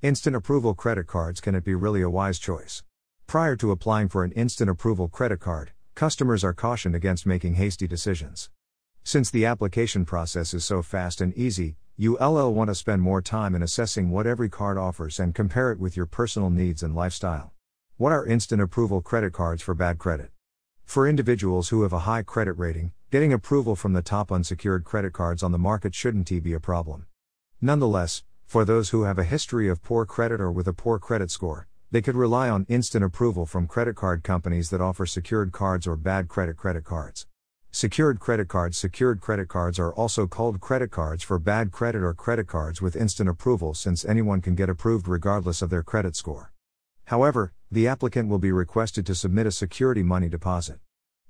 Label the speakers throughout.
Speaker 1: Instant approval credit cards can it be really a wise choice? Prior to applying for an instant approval credit card, customers are cautioned against making hasty decisions. Since the application process is so fast and easy, you LL want to spend more time in assessing what every card offers and compare it with your personal needs and lifestyle. What are instant approval credit cards for bad credit? For individuals who have a high credit rating, getting approval from the top unsecured credit cards on the market shouldn't be a problem. Nonetheless, for those who have a history of poor credit or with a poor credit score, they could rely on instant approval from credit card companies that offer secured cards or bad credit credit cards. Secured credit cards Secured credit cards are also called credit cards for bad credit or credit cards with instant approval since anyone can get approved regardless of their credit score. However, the applicant will be requested to submit a security money deposit.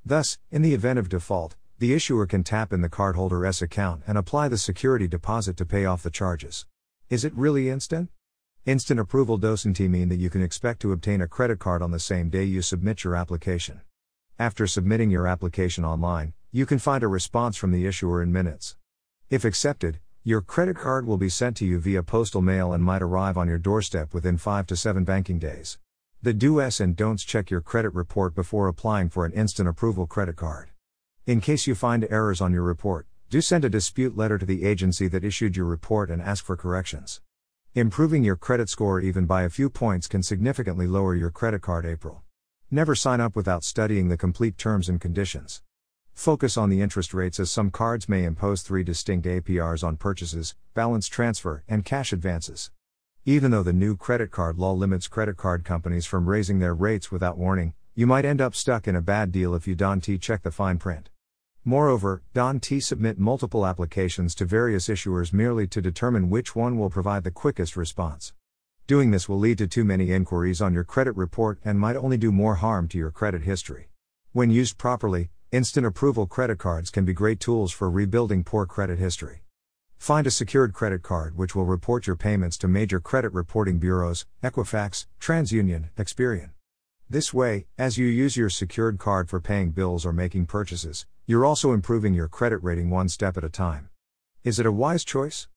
Speaker 1: Thus, in the event of default, the issuer can tap in the cardholder's account and apply the security deposit to pay off the charges. Is it really instant? Instant approval doesn't mean that you can expect to obtain a credit card on the same day you submit your application. After submitting your application online, you can find a response from the issuer in minutes. If accepted, your credit card will be sent to you via postal mail and might arrive on your doorstep within 5 to 7 banking days. The do's and don'ts check your credit report before applying for an instant approval credit card. In case you find errors on your report, do send a dispute letter to the agency that issued your report and ask for corrections. Improving your credit score even by a few points can significantly lower your credit card April. Never sign up without studying the complete terms and conditions. Focus on the interest rates as some cards may impose three distinct APRs on purchases, balance transfer, and cash advances. Even though the new credit card law limits credit card companies from raising their rates without warning, you might end up stuck in a bad deal if you don't check the fine print. Moreover, don't submit multiple applications to various issuers merely to determine which one will provide the quickest response. Doing this will lead to too many inquiries on your credit report and might only do more harm to your credit history. When used properly, instant approval credit cards can be great tools for rebuilding poor credit history. Find a secured credit card which will report your payments to major credit reporting bureaus, Equifax, TransUnion, Experian. This way, as you use your secured card for paying bills or making purchases, you're also improving your credit rating one step at a time. Is it a wise choice?